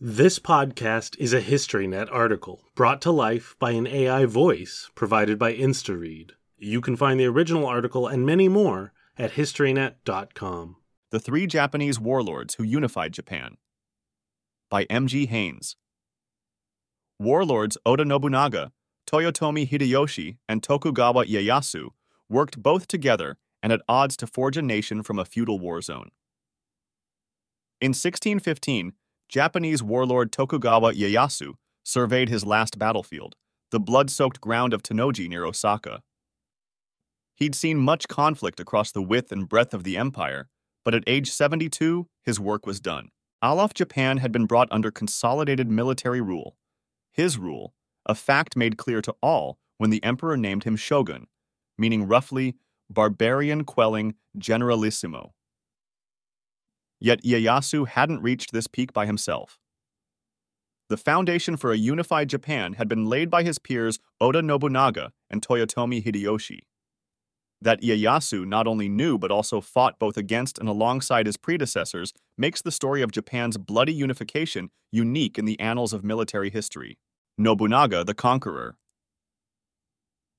This podcast is a HistoryNet article brought to life by an AI voice provided by InstaRead. You can find the original article and many more at historynet.com. The Three Japanese Warlords Who Unified Japan by M.G. Haynes. Warlords Oda Nobunaga, Toyotomi Hideyoshi, and Tokugawa Ieyasu worked both together and at odds to forge a nation from a feudal war zone. In 1615, Japanese warlord Tokugawa Ieyasu surveyed his last battlefield, the blood soaked ground of Tennoji near Osaka. He'd seen much conflict across the width and breadth of the empire, but at age 72, his work was done. All of Japan had been brought under consolidated military rule. His rule, a fact made clear to all when the emperor named him shogun, meaning roughly barbarian quelling generalissimo. Yet Ieyasu hadn't reached this peak by himself. The foundation for a unified Japan had been laid by his peers Oda Nobunaga and Toyotomi Hideyoshi. That Ieyasu not only knew but also fought both against and alongside his predecessors makes the story of Japan's bloody unification unique in the annals of military history. Nobunaga the Conqueror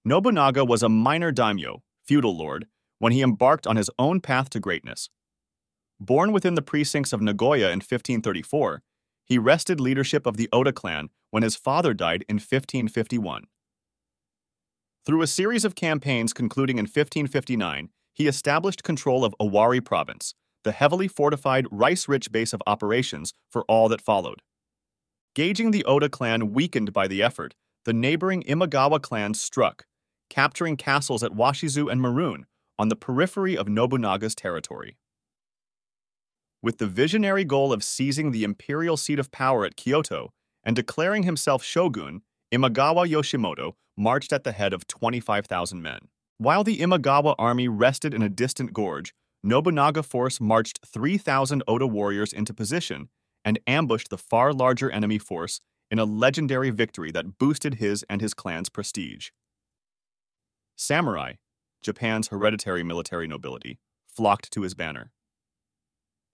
Nobunaga was a minor daimyo, feudal lord, when he embarked on his own path to greatness. Born within the precincts of Nagoya in 1534, he wrested leadership of the Oda clan when his father died in 1551. Through a series of campaigns concluding in 1559, he established control of Owari province, the heavily fortified rice-rich base of operations for all that followed. Gauging the Oda clan weakened by the effort, the neighboring Imagawa clan struck, capturing castles at Washizu and Marune on the periphery of Nobunaga's territory. With the visionary goal of seizing the imperial seat of power at Kyoto and declaring himself shogun, Imagawa Yoshimoto marched at the head of 25,000 men. While the Imagawa army rested in a distant gorge, Nobunaga force marched 3,000 Oda warriors into position and ambushed the far larger enemy force in a legendary victory that boosted his and his clan's prestige. Samurai, Japan's hereditary military nobility, flocked to his banner.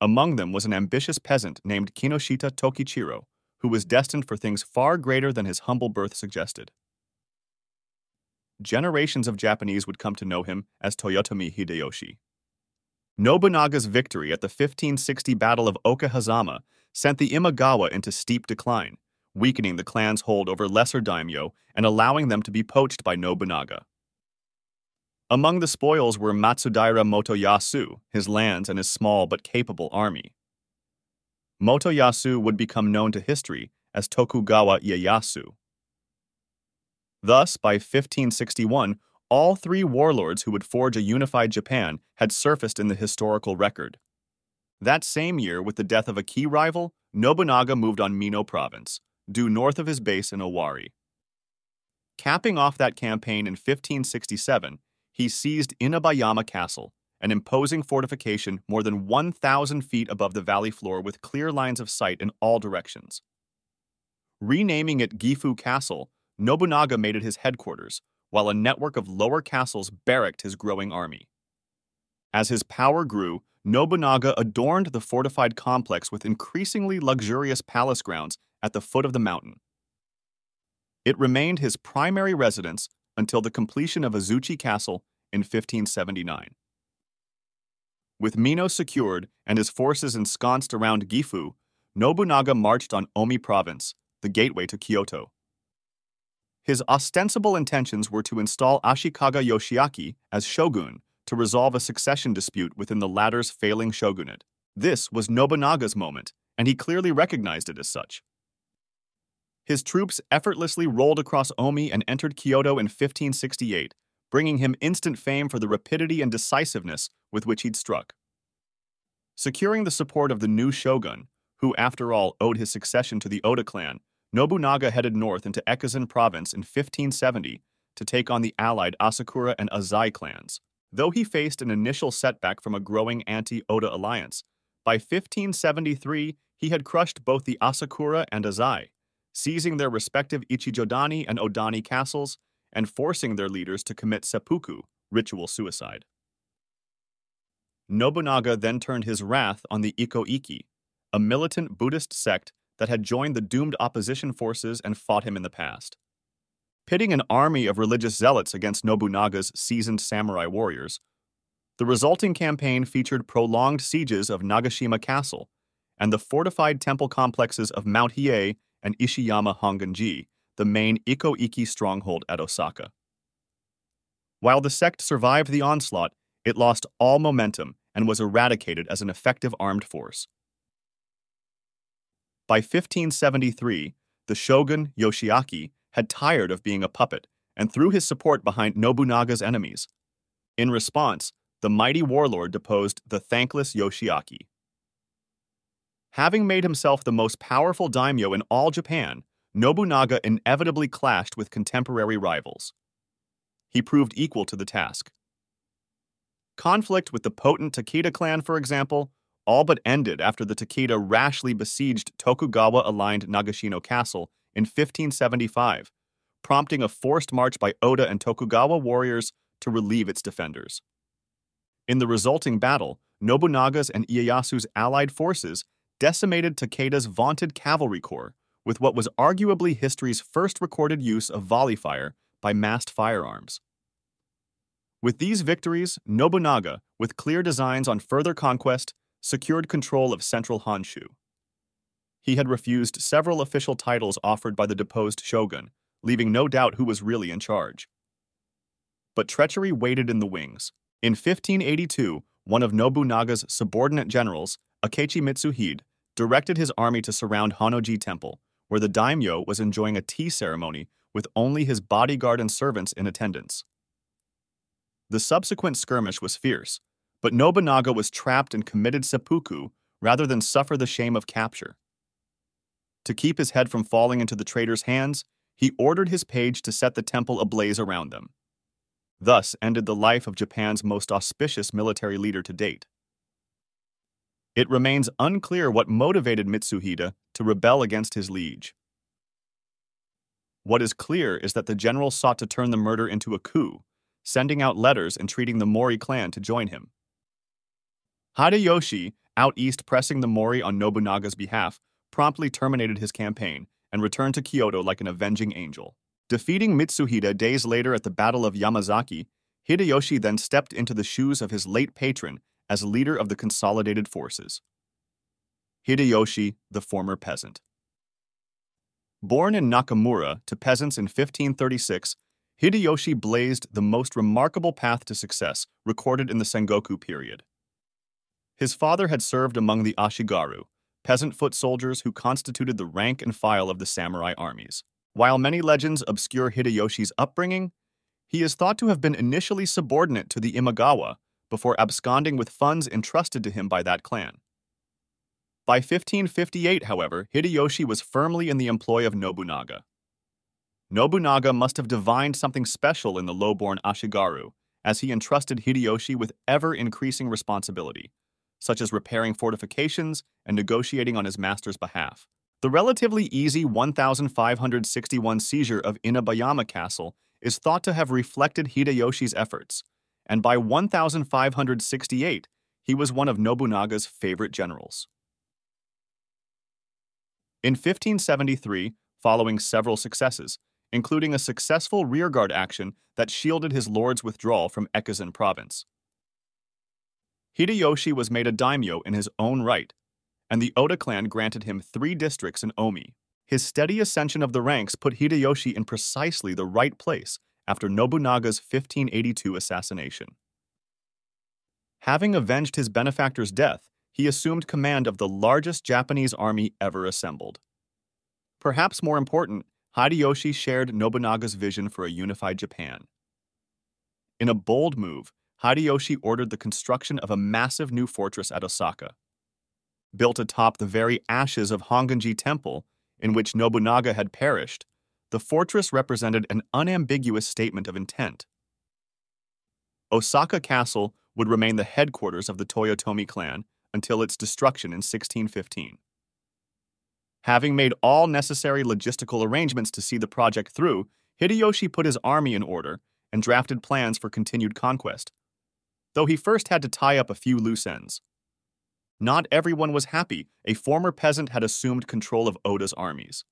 Among them was an ambitious peasant named Kinoshita Tokichiro, who was destined for things far greater than his humble birth suggested. Generations of Japanese would come to know him as Toyotomi Hideyoshi. Nobunaga's victory at the 1560 Battle of Okehazama sent the Imagawa into steep decline, weakening the clan's hold over lesser daimyo and allowing them to be poached by Nobunaga. Among the spoils were Matsudaira Motoyasu, his lands, and his small but capable army. Motoyasu would become known to history as Tokugawa Ieyasu. Thus, by 1561, all three warlords who would forge a unified Japan had surfaced in the historical record. That same year, with the death of a key rival, Nobunaga moved on Mino province, due north of his base in Owari. Capping off that campaign in 1567, he seized Inabayama Castle, an imposing fortification more than 1,000 feet above the valley floor with clear lines of sight in all directions. Renaming it Gifu Castle, Nobunaga made it his headquarters, while a network of lower castles barracked his growing army. As his power grew, Nobunaga adorned the fortified complex with increasingly luxurious palace grounds at the foot of the mountain. It remained his primary residence until the completion of Azuchi Castle in 1579. With Mino secured and his forces ensconced around Gifu, Nobunaga marched on Omi province, the gateway to Kyoto. His ostensible intentions were to install Ashikaga Yoshiaki as shogun to resolve a succession dispute within the latter's failing shogunate. This was Nobunaga's moment, and he clearly recognized it as such. His troops effortlessly rolled across Omi and entered Kyoto in 1568, bringing him instant fame for the rapidity and decisiveness with which he'd struck. Securing the support of the new shogun, who after all owed his succession to the Oda clan, Nobunaga headed north into Echizen province in 1570 to take on the allied Asakura and Azai clans. Though he faced an initial setback from a growing anti-Oda alliance, by 1573 he had crushed both the Asakura and Azai, seizing their respective Ichijodani and Odani castles and forcing their leaders to commit seppuku, ritual suicide. Nobunaga then turned his wrath on the Ikko-Ikki, a militant Buddhist sect that had joined the doomed opposition forces and fought him in the past. Pitting an army of religious zealots against Nobunaga's seasoned samurai warriors, the resulting campaign featured prolonged sieges of Nagashima Castle and the fortified temple complexes of Mount Hiei and Ishiyama Honganji, the main Ikko-Ikki stronghold at Osaka. While the sect survived the onslaught, it lost all momentum and was eradicated as an effective armed force. By 1573, the shogun Yoshiaki had tired of being a puppet and threw his support behind Nobunaga's enemies. In response, the mighty warlord deposed the thankless Yoshiaki. Having made himself the most powerful daimyo in all Japan, Nobunaga inevitably clashed with contemporary rivals. He proved equal to the task. Conflict with the potent Takeda clan, for example, all but ended after the Takeda rashly besieged Tokugawa aligned Nagashino Castle in 1575, prompting a forced march by Oda and Tokugawa warriors to relieve its defenders. In the resulting battle, Nobunaga's and Ieyasu's allied forces decimated Takeda's vaunted cavalry corps with what was arguably history's first recorded use of volley fire by massed firearms. With these victories, Nobunaga, with clear designs on further conquest, secured control of central Honshu. He had refused several official titles offered by the deposed shogun, leaving no doubt who was really in charge. But treachery waited in the wings. In 1582, one of Nobunaga's subordinate generals, Akechi Mitsuhide, directed his army to surround Honnoji Temple, where the daimyo was enjoying a tea ceremony with only his bodyguard and servants in attendance. The subsequent skirmish was fierce, but Nobunaga was trapped and committed seppuku rather than suffer the shame of capture. To keep his head from falling into the traitors' hands, he ordered his page to set the temple ablaze around them. Thus ended the life of Japan's most auspicious military leader to date. It remains unclear what motivated Mitsuhide to rebel against his liege. What is clear is that the general sought to turn the murder into a coup, sending out letters entreating the Mori clan to join him. Hideyoshi, out east pressing the Mori on Nobunaga's behalf, promptly terminated his campaign and returned to Kyoto like an avenging angel. Defeating Mitsuhide days later at the Battle of Yamazaki, Hideyoshi then stepped into the shoes of his late patron as leader of the consolidated forces. Hideyoshi, the former peasant. Born in Nakamura to peasants in 1536, Hideyoshi blazed the most remarkable path to success recorded in the Sengoku period. His father had served among the Ashigaru, peasant foot soldiers who constituted the rank and file of the samurai armies. While many legends obscure Hideyoshi's upbringing, he is thought to have been initially subordinate to the Imagawa before absconding with funds entrusted to him by that clan. By 1558, however, Hideyoshi was firmly in the employ of Nobunaga. Nobunaga must have divined something special in the low-born Ashigaru, as he entrusted Hideyoshi with ever-increasing responsibility, such as repairing fortifications and negotiating on his master's behalf. The relatively easy 1561 seizure of Inabayama Castle is thought to have reflected Hideyoshi's efforts, and by 1568, he was one of Nobunaga's favorite generals. In 1573, following several successes, including a successful rearguard action that shielded his lord's withdrawal from Echizen province. Hideyoshi was made a daimyo in his own right, and the Oda clan granted him three districts in Omi. His steady ascension of the ranks put Hideyoshi in precisely the right place after Nobunaga's 1582 assassination. Having avenged his benefactor's death, he assumed command of the largest Japanese army ever assembled. Perhaps more important, Hideyoshi shared Nobunaga's vision for a unified Japan. In a bold move, Hideyoshi ordered the construction of a massive new fortress at Osaka. Built atop the very ashes of Honganji Temple, in which Nobunaga had perished, the fortress represented an unambiguous statement of intent. Osaka Castle would remain the headquarters of the Toyotomi clan until its destruction in 1615. Having made all necessary logistical arrangements to see the project through, Hideyoshi put his army in order and drafted plans for continued conquest, though he first had to tie up a few loose ends. not everyone was happy a former peasant had assumed control of Oda's armies.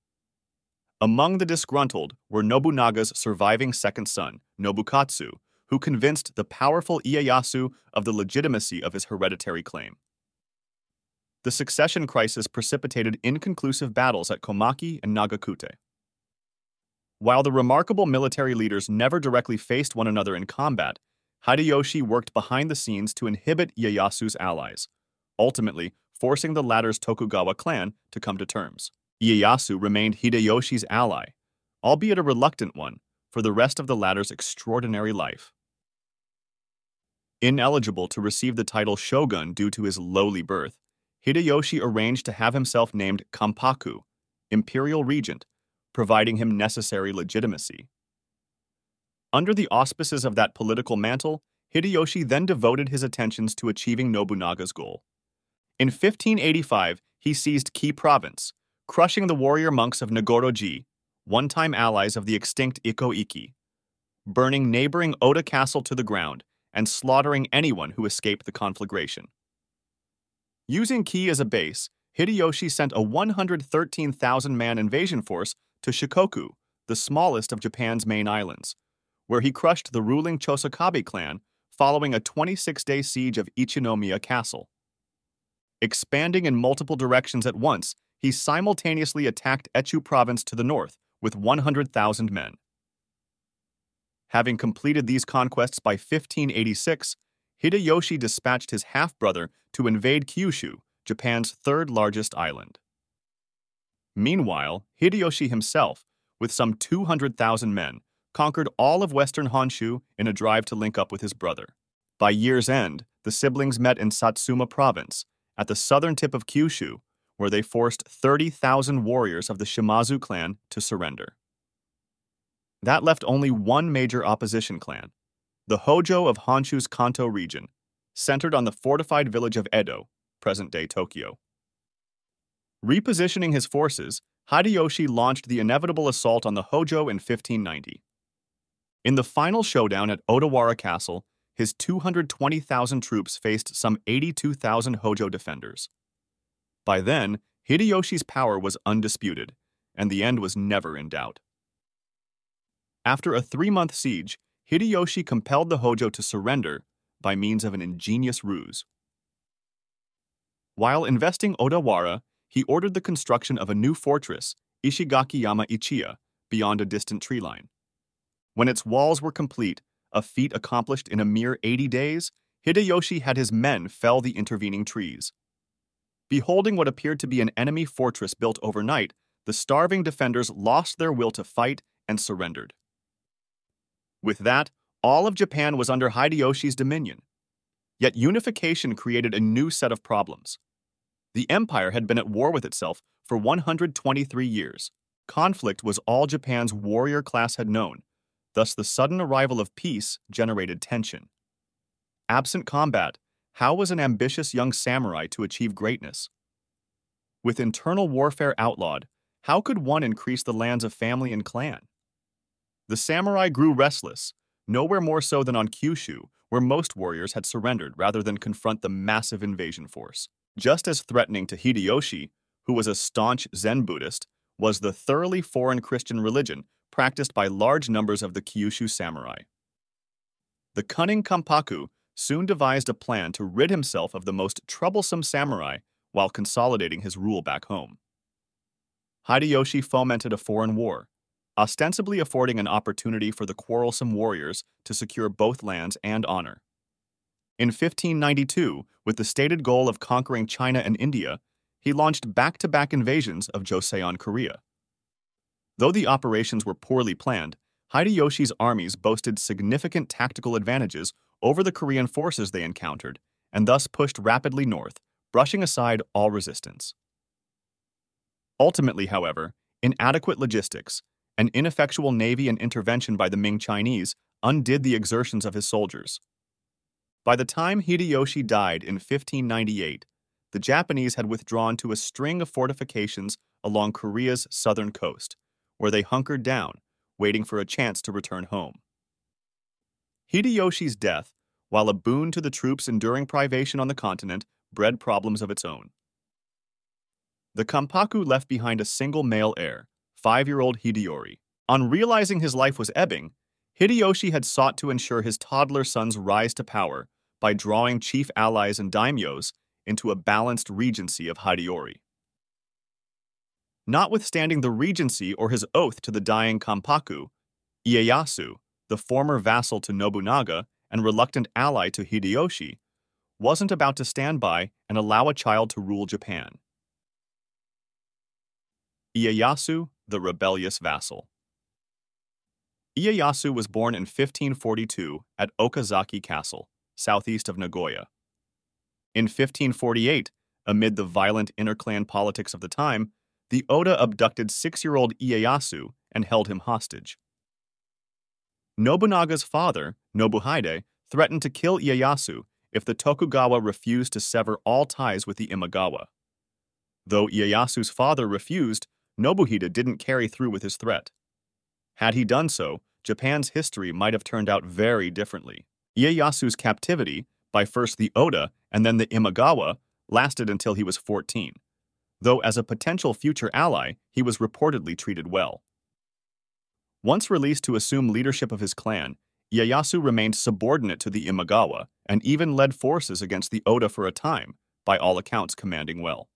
Among the disgruntled were Nobunaga's surviving second son, Nobukatsu, who convinced the powerful Ieyasu of the legitimacy of his hereditary claim. The succession crisis precipitated inconclusive battles at Komaki and Nagakute. While the remarkable military leaders never directly faced one another in combat, Hideyoshi worked behind the scenes to inhibit Ieyasu's allies, ultimately forcing the latter's Tokugawa clan to come to terms. Ieyasu remained Hideyoshi's ally, albeit a reluctant one, for the rest of the latter's extraordinary life. Ineligible to receive the title shogun due to his lowly birth, Hideyoshi arranged to have himself named Kampaku, imperial regent, providing him necessary legitimacy. Under the auspices of that political mantle, Hideyoshi then devoted his attentions to achieving Nobunaga's goal. In 1585, he seized Kii province, crushing the warrior monks of Negoroji, one-time allies of the extinct Ikko Ikki, burning neighboring Ota Castle to the ground, and slaughtering anyone who escaped the conflagration. Using Kii as a base, Hideyoshi sent a 113,000-man invasion force to Shikoku, the smallest of Japan's main islands, where he crushed the ruling Chosokabe clan following a 26-day siege of Ichinomiya Castle. Expanding in multiple directions at once, he simultaneously attacked Etchu province to the north with 100,000 men. Having completed these conquests by 1586, Hideyoshi dispatched his half-brother to invade Kyushu, Japan's third largest island. Meanwhile, Hideyoshi himself, with some 200,000 men, conquered all of western Honshu in a drive to link up with his brother. By year's end, the siblings met in Satsuma province, at the southern tip of Kyushu, where they forced 30,000 warriors of the Shimazu clan to surrender. That left only one major opposition clan, the Hojo of Honshu's Kanto region, centered on the fortified village of Edo, present-day Tokyo. Repositioning his forces, Hideyoshi launched the inevitable assault on the Hojo in 1590. In the final showdown at Odawara Castle, his 220,000 troops faced some 82,000 Hojo defenders. By then, Hideyoshi's power was undisputed, and the end was never in doubt. After a three-month siege, Hideyoshi compelled the Hojo to surrender by means of an ingenious ruse. While investing Odawara, he ordered the construction of a new fortress, Ishigaki-yama Ichiya, beyond a distant tree line. When its walls were complete, a feat accomplished in a mere 80 days, Hideyoshi had his men fell the intervening trees. Beholding what appeared to be an enemy fortress built overnight, the starving defenders lost their will to fight and surrendered. With that, all of Japan was under Hideyoshi's dominion. Yet unification created a new set of problems. The empire had been at war with itself for 123 years. Conflict was all Japan's warrior class had known, thus the sudden arrival of peace generated tension. Absent combat, how was an ambitious young samurai to achieve greatness? With internal warfare outlawed, how could one increase the lands of family and clan? The samurai grew restless, nowhere more so than on Kyushu, where most warriors had surrendered rather than confront the massive invasion force. Just as threatening to Hideyoshi, who was a staunch Zen Buddhist, was the thoroughly foreign Christian religion practiced by large numbers of the Kyushu samurai. The cunning Kampaku soon devised a plan to rid himself of the most troublesome samurai while consolidating his rule back home. Hideyoshi fomented a foreign war, ostensibly affording an opportunity for the quarrelsome warriors to secure both lands and honor. In 1592, with the stated goal of conquering China and India, he launched back-to-back invasions of Joseon Korea. Though the operations were poorly planned, Hideyoshi's armies boasted significant tactical advantages over the Korean forces they encountered and thus pushed rapidly north, brushing aside all resistance. Ultimately, however, inadequate logistics, an ineffectual navy and intervention by the Ming Chinese undid the exertions of his soldiers. By the time Hideyoshi died in 1598, the Japanese had withdrawn to a string of fortifications along Korea's southern coast, where they hunkered down, waiting for a chance to return home. Hideyoshi's death, while a boon to the troops enduring privation on the continent, bred problems of its own. The Kampaku left behind a single male heir, five-year-old Hideyori. On realizing his life was ebbing, Hideyoshi had sought to ensure his toddler son's rise to power by drawing chief allies and daimyos into a balanced regency of Hideyori. Notwithstanding the regency or his oath to the dying Kampaku, Ieyasu, the former vassal to Nobunaga and reluctant ally to Hideyoshi, wasn't about to stand by and allow a child to rule Japan. Ieyasu, the rebellious vassal. Ieyasu was born in 1542 at Okazaki Castle, southeast of Nagoya. In 1548, amid the violent interclan politics of the time, the Oda abducted six-year-old Ieyasu and held him hostage. Nobunaga's father, Nobuhide, threatened to kill Ieyasu if the Tokugawa refused to sever all ties with the Imagawa. Though Ieyasu's father refused, Nobuhide didn't carry through with his threat. Had he done so, Japan's history might have turned out very differently. Ieyasu's captivity, by first the Oda and then the Imagawa, lasted until he was 14 though as a potential future ally, he was reportedly treated well. Once released to assume leadership of his clan, Ieyasu remained subordinate to the Imagawa and even led forces against the Oda for a time, by all accounts commanding well.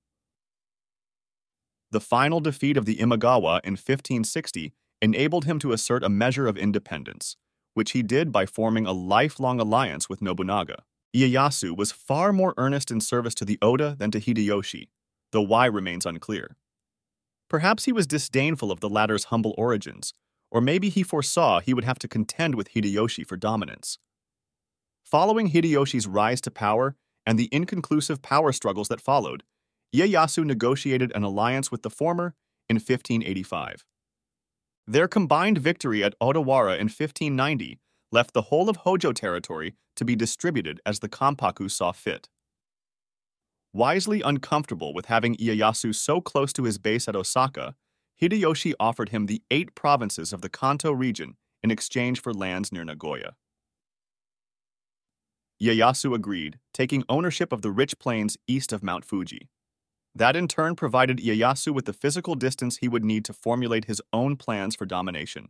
The final defeat of the Imagawa in 1560 enabled him to assert a measure of independence, which he did by forming a lifelong alliance with Nobunaga. Ieyasu was far more earnest in service to the Oda than to Hideyoshi, though why remains unclear. Perhaps he was disdainful of the latter's humble origins, or maybe he foresaw he would have to contend with Hideyoshi for dominance. Following Hideyoshi's rise to power and the inconclusive power struggles that followed, Ieyasu negotiated an alliance with the former in 1585. Their combined victory at Odawara in 1590 left the whole of Hojo territory to be distributed as the Kampaku saw fit. Wisely uncomfortable with having Ieyasu so close to his base at Osaka, Hideyoshi offered him the eight provinces of the Kanto region in exchange for lands near Nagoya. Ieyasu agreed, taking ownership of the rich plains east of Mount Fuji. That in turn provided Ieyasu with the physical distance he would need to formulate his own plans for domination.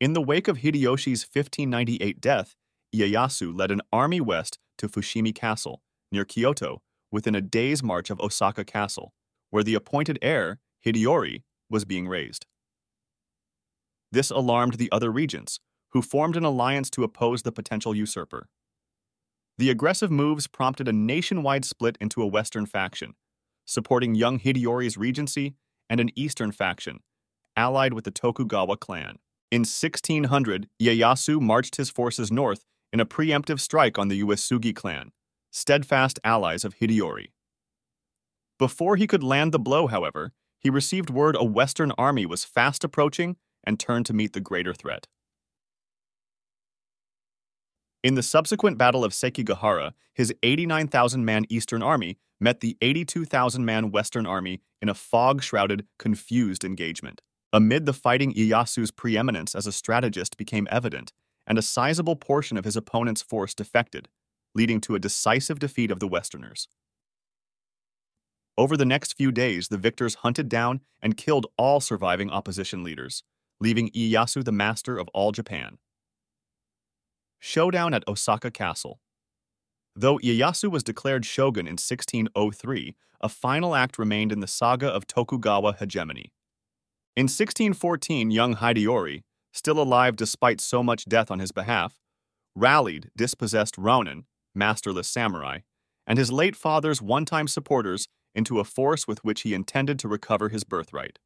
In the wake of Hideyoshi's 1598 death, Ieyasu led an army west to Fushimi Castle, near Kyoto, within a day's march of Osaka Castle, where the appointed heir, Hideyori, was being raised. This alarmed the other regents, who formed an alliance to oppose the potential usurper. The aggressive moves prompted a nationwide split into a western faction, supporting young Hideyori's regency, and an eastern faction, allied with the Tokugawa clan. In 1600, Ieyasu marched his forces north in a preemptive strike on the Uesugi clan, steadfast allies of Hideyori. Before he could land the blow, however, he received word a Western army was fast approaching and turned to meet the greater threat. In the subsequent Battle of Sekigahara, his 89,000 man Eastern Army met the 82,000 man Western Army in a fog shrouded, confused engagement. Amid the fighting, Ieyasu's preeminence as a strategist became evident, and a sizable portion of his opponent's force defected, leading to a decisive defeat of the Westerners. Over the next few days, the victors hunted down and killed all surviving opposition leaders, leaving Ieyasu the master of all Japan. Showdown at Osaka Castle. Though Ieyasu was declared shogun in 1603, a final act remained in the saga of Tokugawa hegemony. In 1614, young Hideyori, still alive despite so much death on his behalf, rallied dispossessed Ronin masterless samurai, and his late father's one time supporters into a force with which he intended to recover his birthright.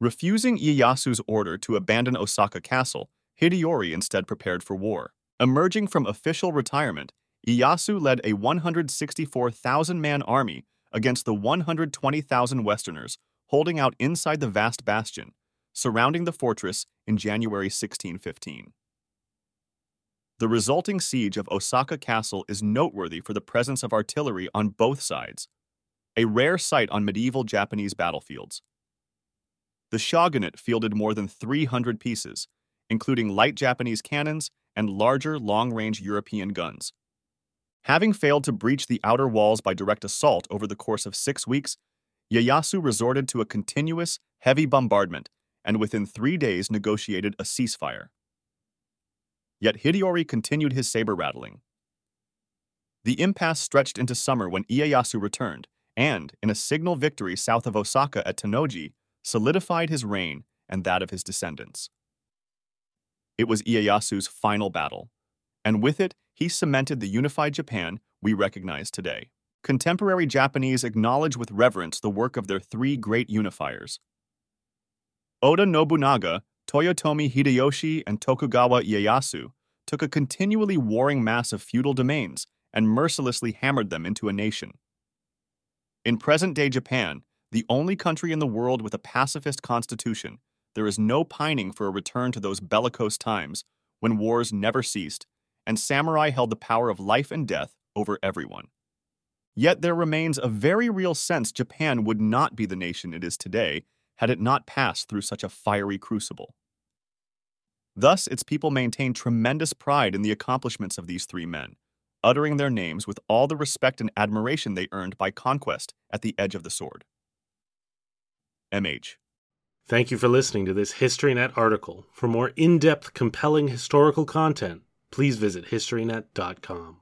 Refusing Ieyasu's order to abandon Osaka Castle, Hideyori instead prepared for war. Emerging from official retirement, Ieyasu led a 164,000 man army against the 120,000 Westerners holding out inside the vast bastion, surrounding the fortress in January 1615. The resulting siege of Osaka Castle is noteworthy for the presence of artillery on both sides, a rare sight on medieval Japanese battlefields. The shogunate fielded more than 300 pieces, including light Japanese cannons and larger long range European guns. Having failed to breach the outer walls by direct assault over the course of six weeks, Ieyasu resorted to a continuous, heavy bombardment and within three days negotiated a ceasefire. Yet Hideyori continued his saber rattling. The impasse stretched into summer when Ieyasu returned, and, in a signal victory south of Osaka at Tennoji, solidified his reign and that of his descendants. It was Ieyasu's final battle, and with it, he cemented the unified Japan we recognize today. Contemporary Japanese acknowledge with reverence the work of their three great unifiers. Oda Nobunaga, Toyotomi Hideyoshi, and Tokugawa Ieyasu took a continually warring mass of feudal domains and mercilessly hammered them into a nation. In present day Japan, the only country in the world with a pacifist constitution, there is no pining for a return to those bellicose times when wars never ceased and samurai held the power of life and death over everyone. Yet there remains a very real sense Japan would not be the nation it is today had it not passed through such a fiery crucible. Thus, its people maintain tremendous pride in the accomplishments of these three men, uttering their names with all the respect and admiration they earned by conquest at the edge of the sword. MH. Thank you for listening to this HistoryNet article. For more in depth, compelling historical content, please visit HistoryNet.com.